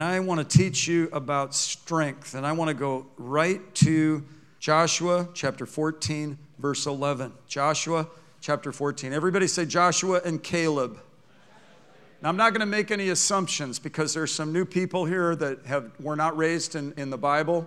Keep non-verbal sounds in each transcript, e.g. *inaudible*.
I want to teach you about strength, and I want to go right to Joshua chapter 14, verse 11. Joshua chapter 14. Everybody say Joshua and Caleb. Now, I'm not going to make any assumptions because there's some new people here that have, were not raised in, in the Bible.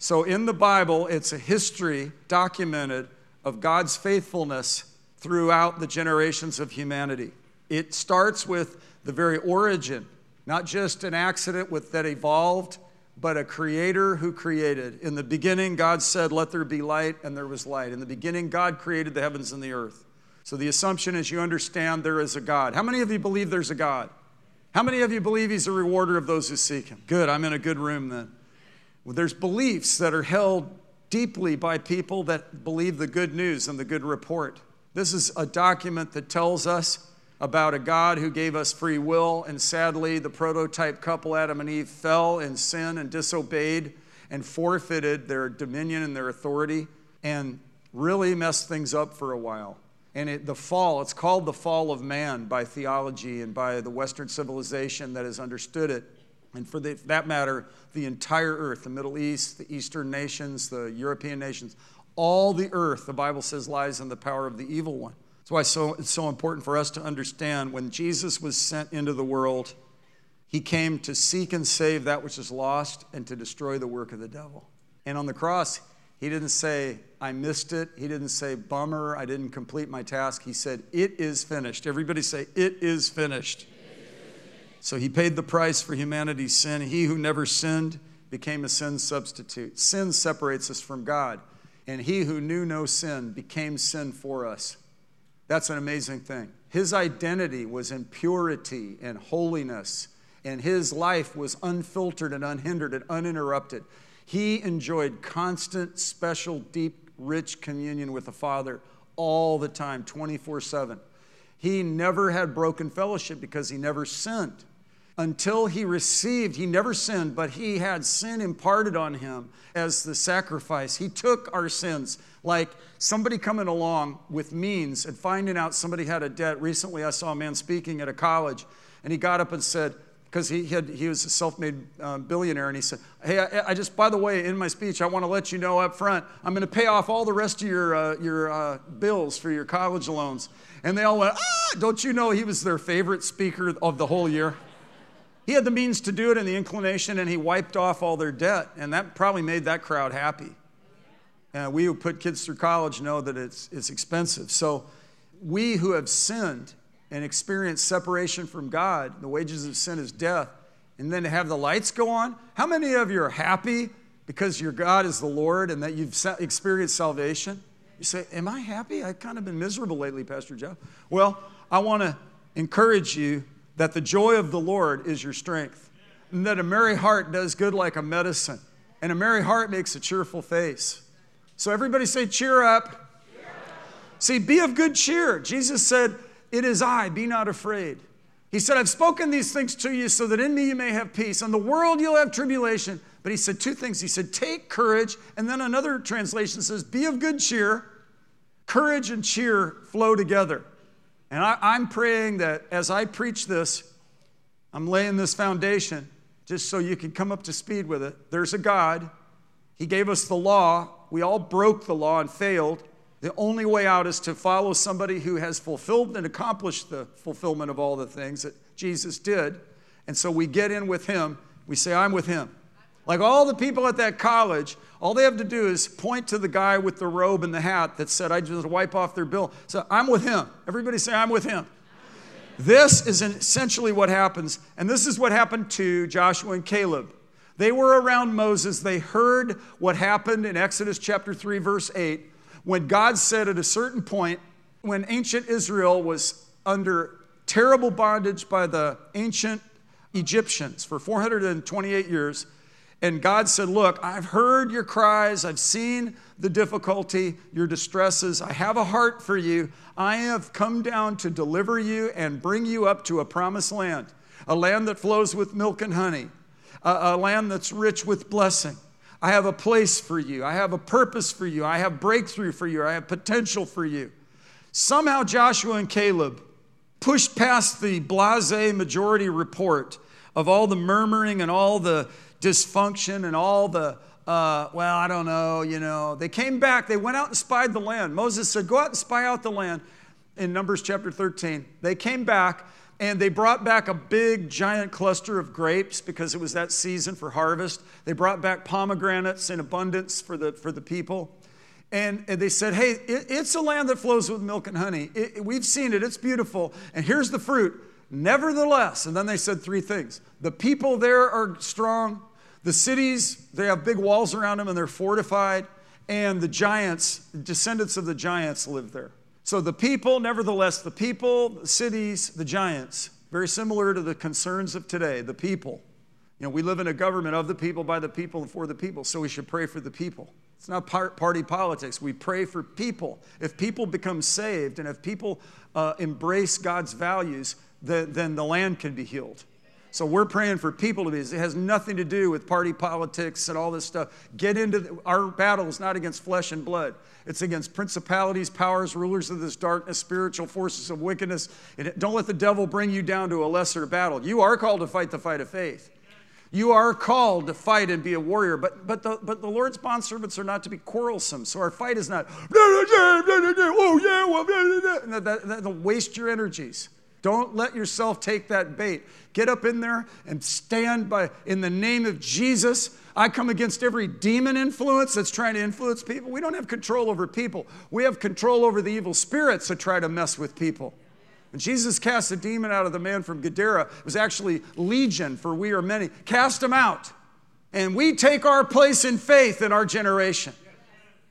So, in the Bible, it's a history documented of God's faithfulness throughout the generations of humanity. It starts with the very origin not just an accident with, that evolved, but a creator who created. In the beginning, God said, Let there be light, and there was light. In the beginning, God created the heavens and the earth. So the assumption is you understand there is a God. How many of you believe there's a God? How many of you believe He's a rewarder of those who seek Him? Good, I'm in a good room then. Well, there's beliefs that are held deeply by people that believe the good news and the good report. This is a document that tells us about a God who gave us free will, and sadly, the prototype couple, Adam and Eve, fell in sin and disobeyed and forfeited their dominion and their authority and really messed things up for a while. And it, the fall, it's called the fall of man by theology and by the Western civilization that has understood it. And for, the, that matter, the entire earth, the Middle East, the Eastern nations, the European nations, all the earth, the Bible says, lies in the power of the evil one. That's why so, it's so important for us to understand when Jesus was sent into the world, he came to seek and save that which is lost and to destroy the work of the devil. And on the cross, he didn't say, I missed it. He didn't say, bummer, I didn't complete my task. He said, It is finished. Everybody say, It is finished. So he paid the price for humanity's sin. He who never sinned became a sin substitute. Sin separates us from God. And he who knew no sin became sin for us. That's an amazing thing. His identity was in purity and holiness, and his life was unfiltered and unhindered and uninterrupted. He enjoyed constant, special, deep, rich communion with the Father all the time, 24 7. He never had broken fellowship because he never sinned until he received, he never sinned, but he had sin imparted on him as the sacrifice. He took our sins, like somebody coming along with means and finding out somebody had a debt. Recently, I saw a man speaking at a college, and he got up and said, because he, had, he was a self made uh, billionaire, and he said, Hey, I, I, just, by the way, in my speech, I want to let you know up front, I'm going to pay off all the rest of your, uh, your uh, bills for your college loans. And they all went, Ah, don't you know he was their favorite speaker of the whole year? He had the means to do it and the inclination, and he wiped off all their debt, and that probably made that crowd happy. And we who put kids through college know that it's, it's expensive. So, we who have sinned and experienced separation from God, the wages of sin is death, and then to have the lights go on, how many of you are happy because your God is the Lord and that you've experienced salvation? You say, Am I happy? I've kind of been miserable lately, Pastor Jeff. Well, I want to encourage you that the joy of the Lord is your strength, and that a merry heart does good like a medicine, and a merry heart makes a cheerful face. So, everybody say, cheer up. cheer up. See, be of good cheer. Jesus said, It is I, be not afraid. He said, I've spoken these things to you so that in me you may have peace. In the world you'll have tribulation. But he said two things. He said, Take courage. And then another translation says, Be of good cheer. Courage and cheer flow together. And I, am praying that as I preach this, I'm laying this foundation just so you can come up to speed with it. There's a God. He gave us the law. We all broke the law and failed. The only way out is to follow somebody who has fulfilled and accomplished the fulfillment of all the things that Jesus did. And so we get in with him. We say, I'm with him. Like all the people at that college, all they have to do is point to the guy with the robe and the hat that said, I just wipe off their bill. So I'm with him. Everybody say, I'm with him. This is essentially what happens. And this is what happened to Joshua and Caleb. They were around Moses. They heard what happened in Exodus chapter 3, verse 8, when God said at a certain point, when ancient Israel was under terrible bondage by the ancient Egyptians for 428 years, and God said, Look, I've heard your cries, I've seen the difficulty, your distresses. I have a heart for you. I have come down to deliver you and bring you up to a promised land, a land that flows with milk and honey, a, a land that's rich with blessing. I have a place for you. I have a purpose for you. I have breakthrough for you. I have potential for you. Somehow Joshua and Caleb pushed past the blase majority report of all the murmuring and all the dysfunction and all the, uh, well, I don't know, you know. They came back, they went out and spied the land. Moses said, Go out and spy out the land in Numbers chapter 13. They came back and they brought back a big giant cluster of grapes because it was that season for harvest. They brought back pomegranates in abundance for the, for the people. And, and they said, Hey, it, it's a land that flows with milk and honey. It, we've seen it, it's beautiful. And here's the fruit. Nevertheless, and then they said three things the people there are strong, the cities, they have big walls around them and they're fortified, and the giants, descendants of the giants, live there. So the people, nevertheless, the people, the cities, the giants, very similar to the concerns of today, the people. You know, we live in a government of the people, by the people, and for the people, so we should pray for the people. It's not party politics. We pray for people. If people become saved and if people uh, embrace God's values, then, then the land can be healed. So we're praying for people to be. It has nothing to do with party politics and all this stuff. Get into the, our battle is not against flesh and blood. It's against principalities, powers, rulers of this darkness, spiritual forces of wickedness. And don't let the devil bring you down to a lesser battle. You are called to fight the fight of faith. You are called to fight and be a warrior, but, but, the, but the Lord's bondservants are not to be quarrelsome. So our fight is not, *laughs* oh yeah, well, *laughs* that, that, that'll waste your energies. Don't let yourself take that bait. Get up in there and stand by in the name of Jesus. I come against every demon influence that's trying to influence people. We don't have control over people. We have control over the evil spirits that try to mess with people. When Jesus cast a demon out of the man from Gadara, it was actually legion, for we are many. Cast them out. And we take our place in faith in our generation.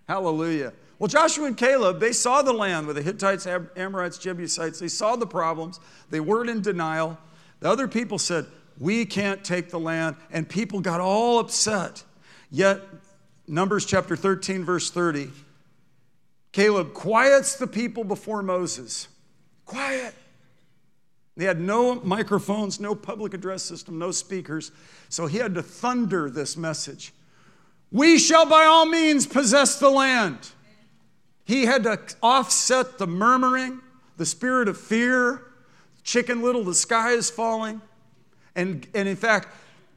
Hallelujah. Well, Joshua and Caleb, they saw the land with the Hittites, Amorites, Jebusites. They saw the problems. They weren't in denial. The other people said, We can't take the land. And people got all upset. Yet, Numbers chapter 13, verse 30, Caleb quiets the people before Moses. Quiet. They had no microphones, no public address system, no speakers. So he had to thunder this message We shall by all means possess the land. He had to offset the murmuring, the spirit of fear, chicken little, the sky is falling. And, and in fact,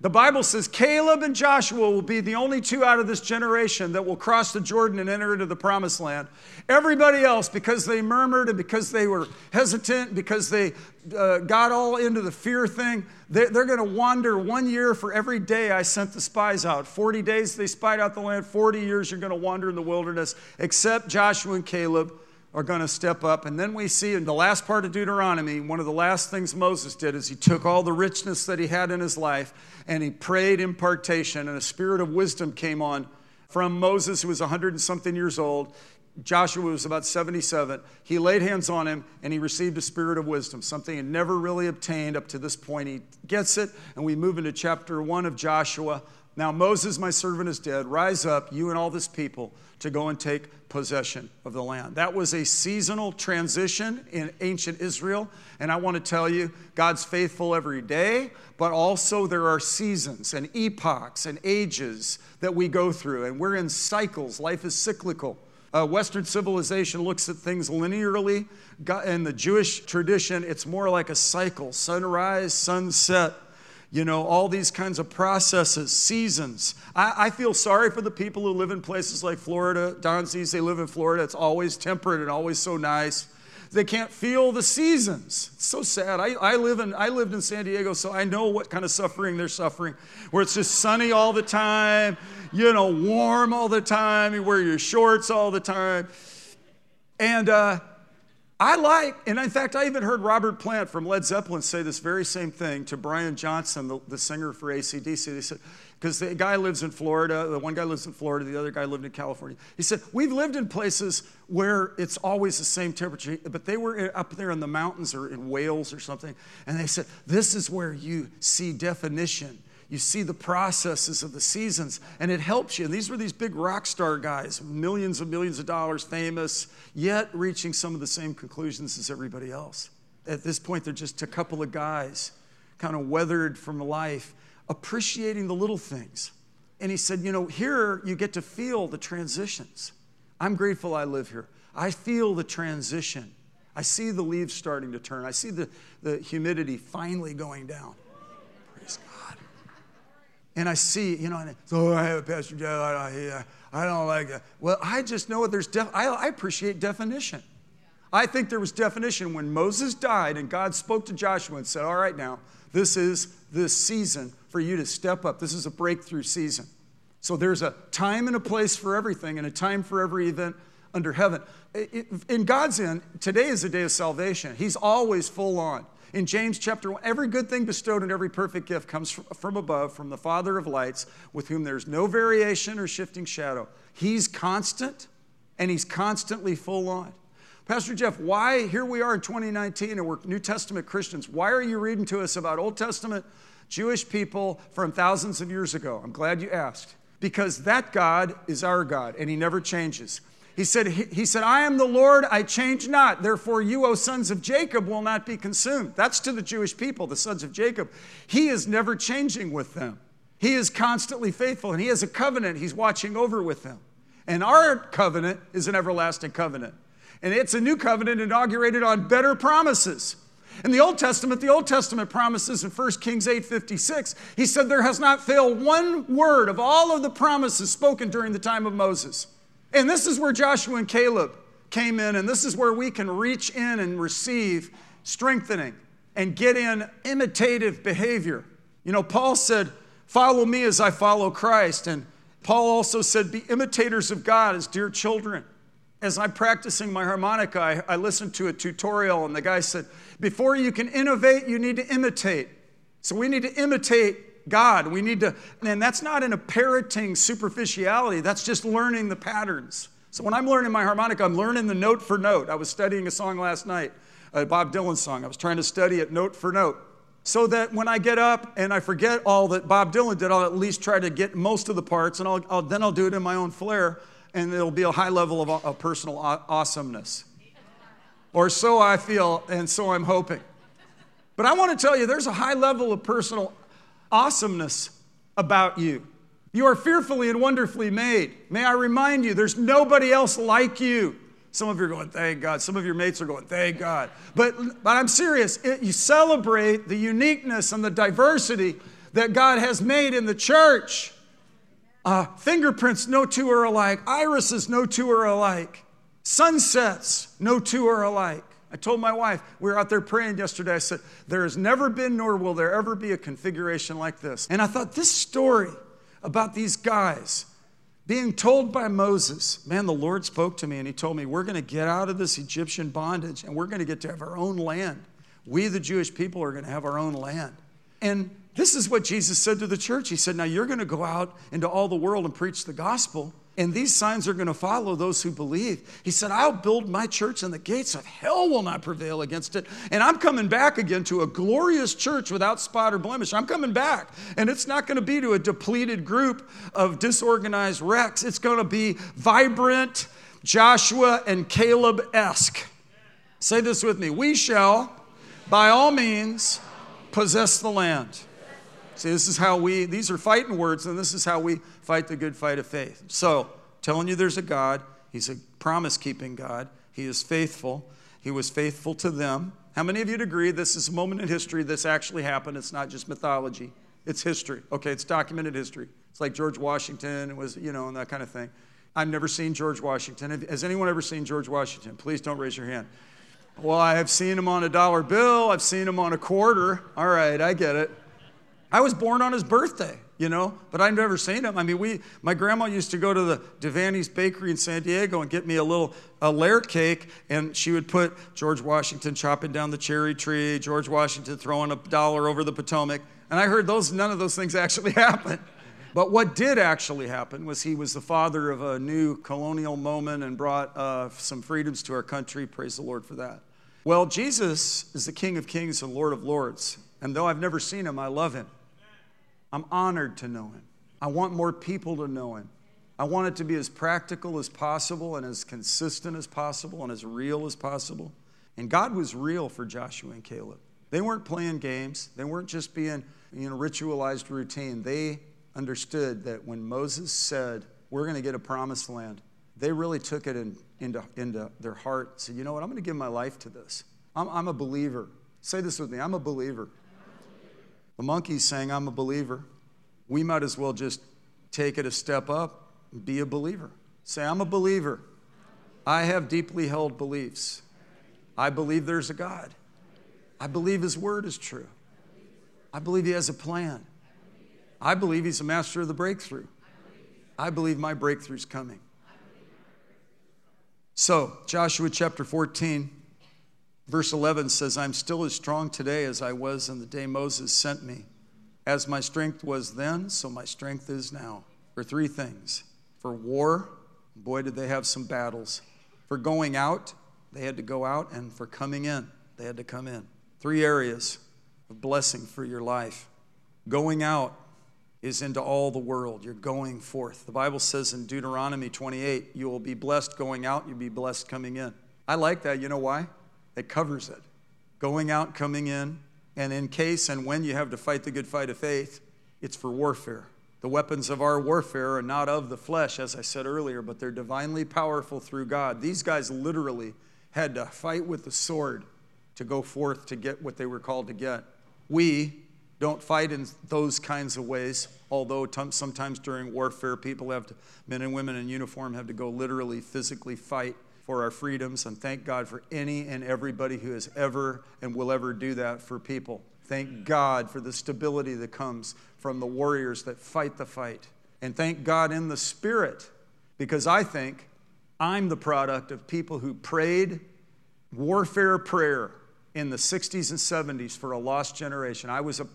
the Bible says Caleb and Joshua will be the only two out of this generation that will cross the Jordan and enter into the promised land. Everybody else, because they murmured and because they were hesitant, because they uh, got all into the fear thing, they're, they're going to wander one year for every day I sent the spies out. 40 days they spied out the land, 40 years you're going to wander in the wilderness, except Joshua and Caleb are going to step up. And then we see in the last part of Deuteronomy, one of the last things Moses did is he took all the richness that he had in his life and he prayed impartation, and a spirit of wisdom came on from Moses, who was 100 and something years old. Joshua was about 77. He laid hands on him and he received a spirit of wisdom, something he never really obtained up to this point. He gets it, and we move into chapter one of Joshua. Now, Moses, my servant, is dead. Rise up, you and all this people, to go and take possession of the land. That was a seasonal transition in ancient Israel. And I want to tell you, God's faithful every day, but also there are seasons and epochs and ages that we go through. And we're in cycles, life is cyclical. Uh, Western civilization looks at things linearly. In the Jewish tradition, it's more like a cycle sunrise, sunset you know, all these kinds of processes, seasons. I, I, feel sorry for the people who live in places like Florida. Don sees they live in Florida. It's always temperate and always so nice. They can't feel the seasons. It's so sad. I, I, live in, I lived in San Diego, so I know what kind of suffering they're suffering, where it's just sunny all the time, you know, warm all the time, you wear your shorts all the time. And, uh, I like, and in fact, I even heard Robert Plant from Led Zeppelin say this very same thing to Brian Johnson, the, the singer for ACDC. They said, because the guy lives in Florida, the one guy lives in Florida, the other guy lived in California. He said, We've lived in places where it's always the same temperature, but they were up there in the mountains or in Wales or something, and they said, This is where you see definition you see the processes of the seasons, and it helps you. And these were these big rock star guys, millions and millions of dollars, famous, yet reaching some of the same conclusions as everybody else. At this point, they're just a couple of guys, kind of weathered from life, appreciating the little things. And he said, You know, here you get to feel the transitions. I'm grateful I live here. I feel the transition. I see the leaves starting to turn. I see the, the humidity finally going down. And I see, you know, and so oh, I have a Pastor Jeff, I, I, I don't like it. Well, I just know there's, def- I, I appreciate definition. I think there was definition when Moses died and God spoke to Joshua and said, All right, now, this is this season for you to step up. This is a breakthrough season. So there's a time and a place for everything and a time for every event under heaven. In God's end, today is a day of salvation. He's always full on. In James chapter 1, every good thing bestowed and every perfect gift comes from above, from the Father of lights, with whom there's no variation or shifting shadow. He's constant and he's constantly full on. Pastor Jeff, why, here we are in 2019 and we're New Testament Christians, why are you reading to us about Old Testament Jewish people from thousands of years ago? I'm glad you asked. Because that God is our God and he never changes. He said, he, said, I am the Lord, I change not. Therefore, you, O sons of Jacob, will not be consumed. That's to the Jewish people, the sons of Jacob. He is never changing with them. He is constantly faithful, and He has a covenant He's watching over with them. And our covenant is an everlasting covenant. And it's a new covenant inaugurated on better promises. In the Old Testament, the Old Testament promises in 1 Kings 8:56, he said there has not failed one word of all of the promises spoken during the time of Moses. And this is where Joshua and Caleb came in, and this is where we can reach in and receive strengthening and get in imitative behavior. You know, Paul said, Follow me as I follow Christ. And Paul also said, Be imitators of God as dear children. As I'm practicing my harmonica, I, I listened to a tutorial, and the guy said, Before you can innovate, you need to imitate. So we need to imitate God. We need to, and that's not in a parroting superficiality, that's just learning the patterns. So when I'm learning my harmonica, I'm learning the note for note. I was studying a song last night, a Bob Dylan song. I was trying to study it note for note. So that when I get up and I forget all that Bob Dylan did, I'll at least try to get most of the parts, and I'll, I'll, then I'll do it in my own flair, and it'll be a high level of, of personal awesomeness. Or so I feel, and so I'm hoping. But I want to tell you, there's a high level of personal awesomeness about you. You are fearfully and wonderfully made. May I remind you, there's nobody else like you. Some of you are going, thank God. Some of your mates are going, thank God. But, but I'm serious. It, you celebrate the uniqueness and the diversity that God has made in the church. Uh, fingerprints, no two are alike. Irises, no two are alike. Sunsets, no two are alike. I told my wife, we were out there praying yesterday. I said, There has never been, nor will there ever be a configuration like this. And I thought, this story about these guys being told by Moses, man, the Lord spoke to me and he told me, We're going to get out of this Egyptian bondage and we're going to get to have our own land. We, the Jewish people, are going to have our own land. And this is what Jesus said to the church. He said, Now you're going to go out into all the world and preach the gospel and these signs are going to follow those who believe. He said, I'll build my church, and the gates of hell will not prevail against it. And I'm coming back again to a glorious church without spot or blemish. I'm coming back. And it's not going to be to a depleted group of disorganized wrecks, it's going to be vibrant, Joshua and Caleb esque. Say this with me We shall, by all means, possess the land. See, this is how we, these are fighting words, and this is how we fight the good fight of faith. So, telling you there's a God, He's a promise keeping God, He is faithful. He was faithful to them. How many of you'd agree this is a moment in history this actually happened? It's not just mythology, it's history. Okay, it's documented history. It's like George Washington was, you know, and that kind of thing. I've never seen George Washington. Has anyone ever seen George Washington? Please don't raise your hand. Well, I have seen him on a dollar bill. I've seen him on a quarter. All right, I get it. I was born on his birthday, you know, but I've never seen him. I mean, we, my grandma used to go to the Devaney's Bakery in San Diego and get me a little a layer cake, and she would put George Washington chopping down the cherry tree, George Washington throwing a dollar over the Potomac. And I heard those, none of those things actually *laughs* happened. But what did actually happen was he was the father of a new colonial moment and brought uh, some freedoms to our country. Praise the Lord for that. Well, Jesus is the King of Kings and Lord of Lords. And though I've never seen him, I love him. I'm honored to know him. I want more people to know him. I want it to be as practical as possible and as consistent as possible and as real as possible. And God was real for Joshua and Caleb. They weren't playing games, they weren't just being you know, ritualized routine. They understood that when Moses said, We're going to get a promised land, they really took it in, into, into their heart. and Said, You know what? I'm going to give my life to this. I'm, I'm a believer. Say this with me I'm a believer. The Monkees saying, I'm a believer. we might as well just take it a step up and be a believer. Say, I'm a believer. I have deeply held beliefs. I believe there's a God. I believe His Word is true. I believe He has a plan. I believe He's a master of the breakthrough. I believe my breakthrough's coming. So, Joshua chapter 14, verse 11 says, I'm still as strong today as I was in the day Moses sent me. As my strength was then, so my strength is now. For three things for war, boy, did they have some battles. For going out, they had to go out, and for coming in, they had to come in. Three areas of blessing for your life. Going out is into all the world. You're going forth. The Bible says in Deuteronomy 28, you will be blessed going out, you'll be blessed coming in. I like that. You know why? It covers it. Going out, coming in, and in case and when you have to fight the good fight of faith, it's for warfare. The weapons of our warfare are not of the flesh, as I said earlier, but they're divinely powerful through God. These guys literally had to fight with the sword to go forth to get what they were called to get. We don't fight in those kinds of ways, although sometimes during warfare, people have to, men and women in uniform have to go literally physically fight for our freedoms. And thank God for any and everybody who has ever and will ever do that for people. Thank mm. God for the stability that comes from the warriors that fight the fight. And thank God in the Spirit, because I think I'm the product of people who prayed warfare prayer in the 60s and 70s for a lost generation. I was a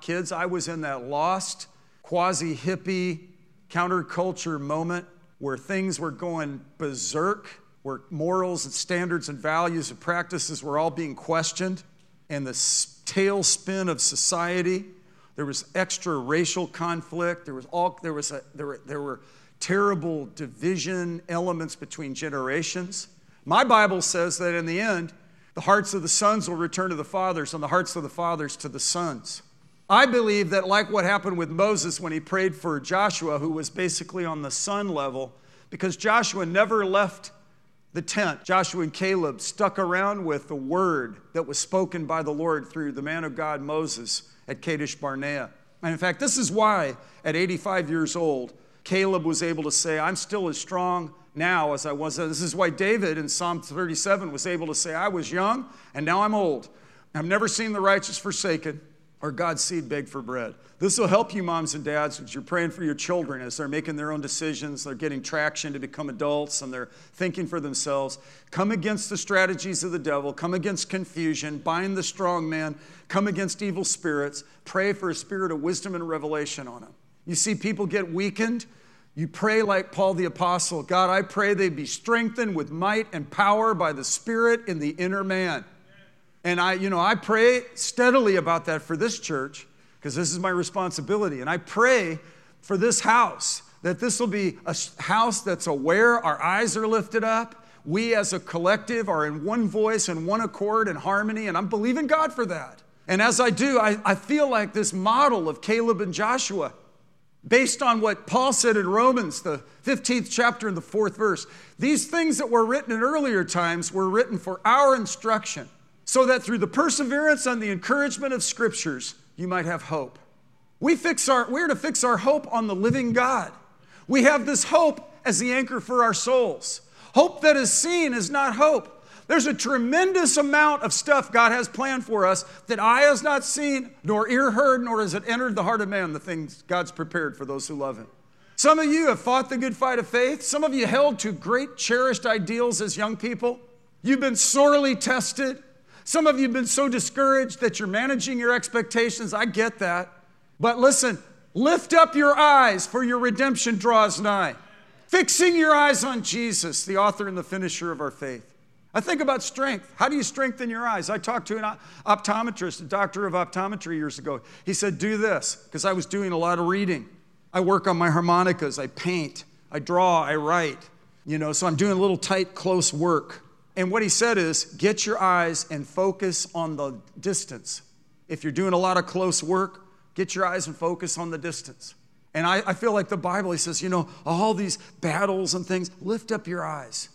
kids, I was in that lost, quasi hippie, counterculture moment where things were going berserk, where morals and standards and values and practices were all being questioned, and the tailspin of society. There was extra racial conflict. There was all there was a, there were there were terrible division elements between generations. My Bible says that in the end, the hearts of the sons will return to the fathers, and the hearts of the fathers to the sons. I believe that, like what happened with Moses when he prayed for Joshua, who was basically on the son level, because Joshua never left the tent. Joshua and Caleb stuck around with the word that was spoken by the Lord through the man of God Moses at Kadesh Barnea. And in fact, this is why at 85 years old, Caleb was able to say, I'm still as strong now as I was. This is why David in Psalm 37 was able to say, I was young and now I'm old. I've never seen the righteous forsaken or God's seed beg for bread. This will help you, moms and dads, as you're praying for your children as they're making their own decisions, they're getting traction to become adults, and they're thinking for themselves. Come against the strategies of the devil, come against confusion, bind the strong man, come against evil spirits, pray for a spirit of wisdom and revelation on them. You see people get weakened. You pray like Paul the Apostle God, I pray they be strengthened with might and power by the Spirit in the inner man. And I, you know, I pray steadily about that for this church because this is my responsibility. And I pray for this house that this will be a house that's aware, our eyes are lifted up. We as a collective are in one voice and one accord and harmony, and I'm believing God for that. And as I do, I, I feel like this model of Caleb and Joshua, based on what Paul said in Romans, the 15th chapter and the fourth verse, these things that were written in earlier times were written for our instruction so that through the perseverance and the encouragement of scriptures, you might have hope. We fix our, we're to fix our hope on the living God. We have this hope as the anchor for our souls. Hope that is seen is not hope. There's a tremendous amount of stuff God has planned for us that eye has not seen, nor ear heard, nor has it entered the heart of man, the things God's prepared for those who love Him. Some of you have fought the good fight of faith. Some of you held to great, cherished ideals as young people. You've been sorely tested. Some of you have been so discouraged that you're managing your expectations. I get that. But listen, lift up your eyes, for your redemption draws nigh. Fixing your eyes on Jesus, the author and the finisher of our faith. I think about strength. How do you strengthen your eyes? I talked to an optometrist, a doctor of optometry years ago. He said, Do this, because I was doing a lot of reading. I work on my harmonicas, I paint, I draw, I write. You know, so I'm doing a little tight, close work. And what he said is get your eyes and focus on the distance. If you're doing a lot of close work, get your eyes and focus on the distance. And I, I, feel like the Bible, he says, you know, all these battles and things, lift up your eyes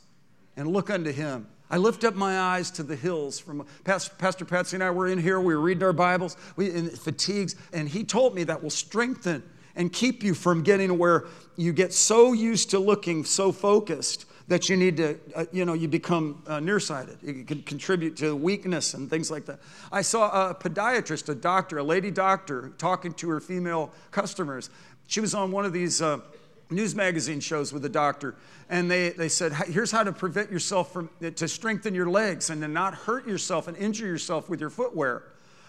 and look unto him. I lift up my eyes to the hills. From Pastor, Pastor Patsy and I were in here, we were reading our Bibles, we in fatigues, and he told me that will strengthen and keep you from getting where you get so used to looking so focused that you need to, uh, you know, you become uh, nearsighted. It can contribute to weakness and things like that. I saw a podiatrist, a doctor, a lady doctor, talking to her female customers. She was on one of these uh, news magazine shows with a doctor, and they, they said, here's how to prevent yourself from, to strengthen your legs and to not hurt yourself and injure yourself with your footwear.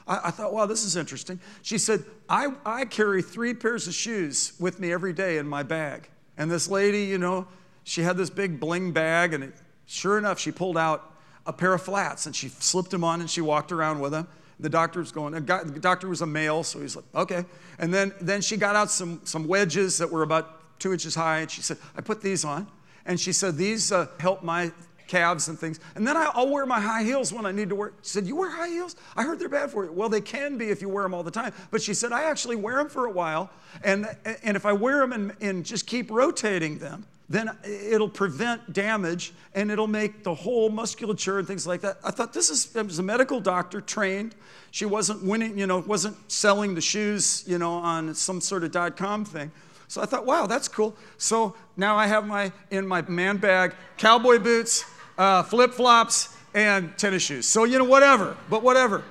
I, I thought, wow, this is interesting. She said, I, I carry three pairs of shoes with me every day in my bag. And this lady, you know, she had this big bling bag, and it, sure enough, she pulled out a pair of flats and she slipped them on and she walked around with them. The doctor was going, the doctor was a male, so he's like, okay. And then, then she got out some, some wedges that were about two inches high, and she said, I put these on. And she said, These uh, help my calves and things. And then I'll wear my high heels when I need to wear. She said, You wear high heels? I heard they're bad for you. Well, they can be if you wear them all the time. But she said, I actually wear them for a while. And, and if I wear them and, and just keep rotating them, then it'll prevent damage and it'll make the whole musculature and things like that. I thought this is, was a medical doctor trained. She wasn't winning, you know, wasn't selling the shoes, you know, on some sort of dot com thing. So I thought, wow, that's cool. So now I have my, in my man bag, cowboy boots, uh, flip flops, and tennis shoes. So, you know, whatever, but whatever.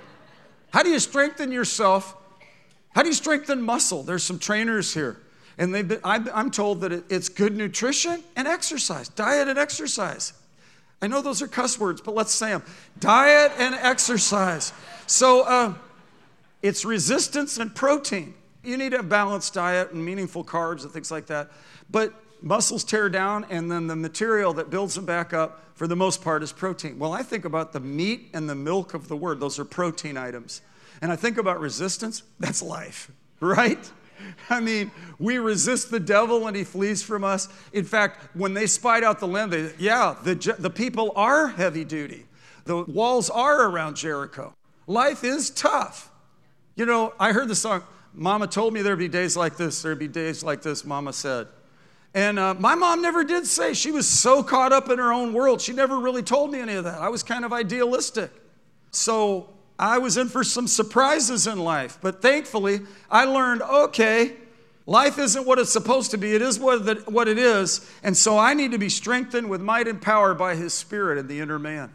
How do you strengthen yourself? How do you strengthen muscle? There's some trainers here. And they've been, I'm told that it's good nutrition and exercise, diet and exercise. I know those are cuss words, but let's say them diet and exercise. So uh, it's resistance and protein. You need a balanced diet and meaningful carbs and things like that. But muscles tear down, and then the material that builds them back up, for the most part, is protein. Well, I think about the meat and the milk of the word, those are protein items. And I think about resistance, that's life, *laughs* right? *laughs* I mean, we resist the devil and he flees from us. In fact, when they spied out the land, they, yeah, the, the people are heavy duty. The walls are around Jericho. Life is tough. You know, I heard the song, Mama told me there'd be days like this, there'd be days like this, Mama said. And uh, my mom never did say. She was so caught up in her own world. She never really told me any of that. I was kind of idealistic. So I was in for some surprises in life. But thankfully, I learned okay, life isn't what it's supposed to be, it is what, it is. And so I need to be strengthened with might and power by His Spirit in the inner man.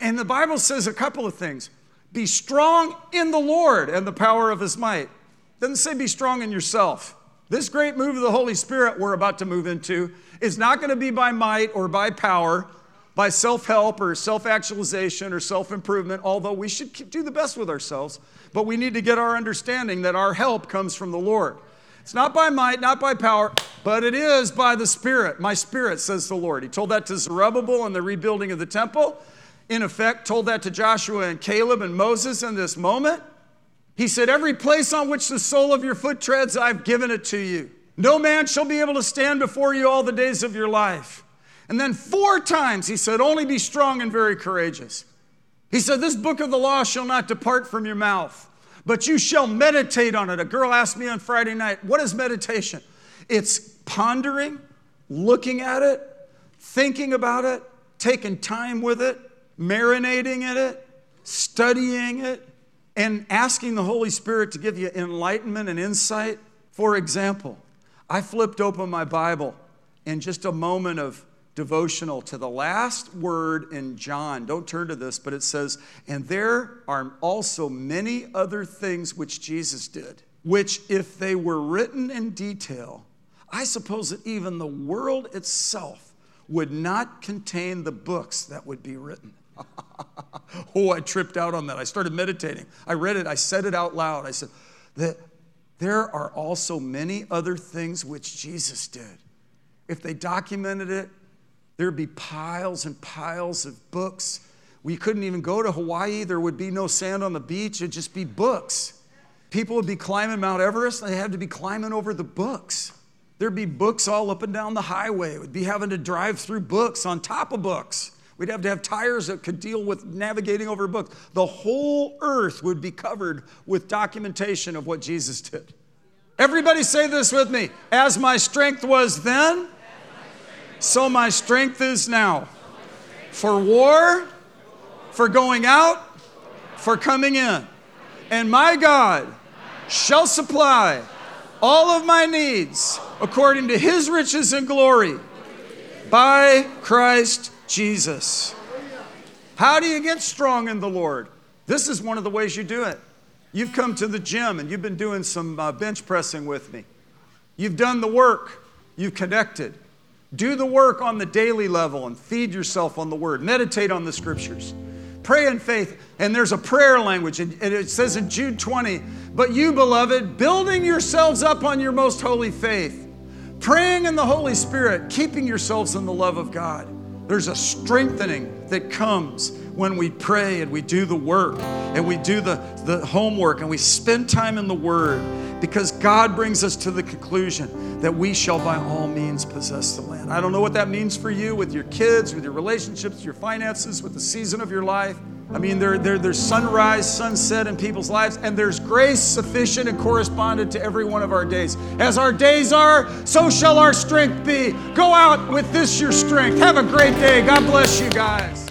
And the Bible says a couple of things be strong in the Lord and the power of His might. It doesn't say be strong in yourself. This great move of the Holy Spirit we're about to move into is not going to be by might or by power, by self help or self actualization or self improvement, although we should do the best with ourselves. But we need to get our understanding that our help comes from the Lord. It's not by might, not by power, but it is by the Spirit. My Spirit, says the Lord. He told that to Zerubbabel in the rebuilding of the temple. In effect, told that to Joshua and Caleb and Moses in this moment. He said, Every place on which the sole of your foot treads, I've given it to you. No man shall be able to stand before you all the days of your life. And then four times he said, Only be strong and very courageous. He said, This book of the law shall not depart from your mouth, but you shall meditate on it. A girl asked me on Friday night, What is meditation? It's pondering, looking at it, thinking about it, taking time with it, marinating in it, studying it, and asking the Holy Spirit to give you enlightenment and insight. For example, I flipped open my Bible in just a moment of devotional to the last word in John. Don't turn to this, but it says, And there are also many other things which Jesus did, which, if they were written in detail, I suppose that even the world itself would not contain the books that would be written. *laughs* oh, I tripped out on that. I started meditating. I read it, I said it out loud. I said, that there are also many other things which Jesus did. If they documented it, there'd be piles and piles of books. We couldn't even go to Hawaii. There would be no sand on the beach. It'd just be books. People would be climbing Mount Everest. They had to be climbing over the books. There'd be books all up and down the highway. We'd be having to drive through books on top of books. We'd have to have tires that could deal with navigating over books. The whole earth would be covered with documentation of what Jesus did. Everybody say this with me. As my strength was then, so my strength is now. For war, for going out, for coming in. And my God shall supply all of my needs according to his riches and glory by Christ Jesus. How do you get strong in the Lord? This is one of the ways you do it. You've come to the gym and you've been doing some uh, bench pressing with me. You've done the work, you've connected. Do the work on the daily level and feed yourself on the word. Meditate on the scriptures. Pray in faith. And there's a prayer language, and it says in Jude 20, but you, beloved, building yourselves up on your most holy faith, praying in the Holy Spirit, keeping yourselves in the love of God. There's a strengthening that comes when we pray and we do the work and we do the, the homework and we spend time in the Word because God brings us to the conclusion that we shall by all means possess the land. I don't know what that means for you with your kids, with your relationships, your finances, with the season of your life. I mean, there, there, there's sunrise, sunset in people's lives, and there's grace sufficient and correspondent to every one of our days. As our days are, so shall our strength be. Go out with this your strength. Have a great day. God bless you guys.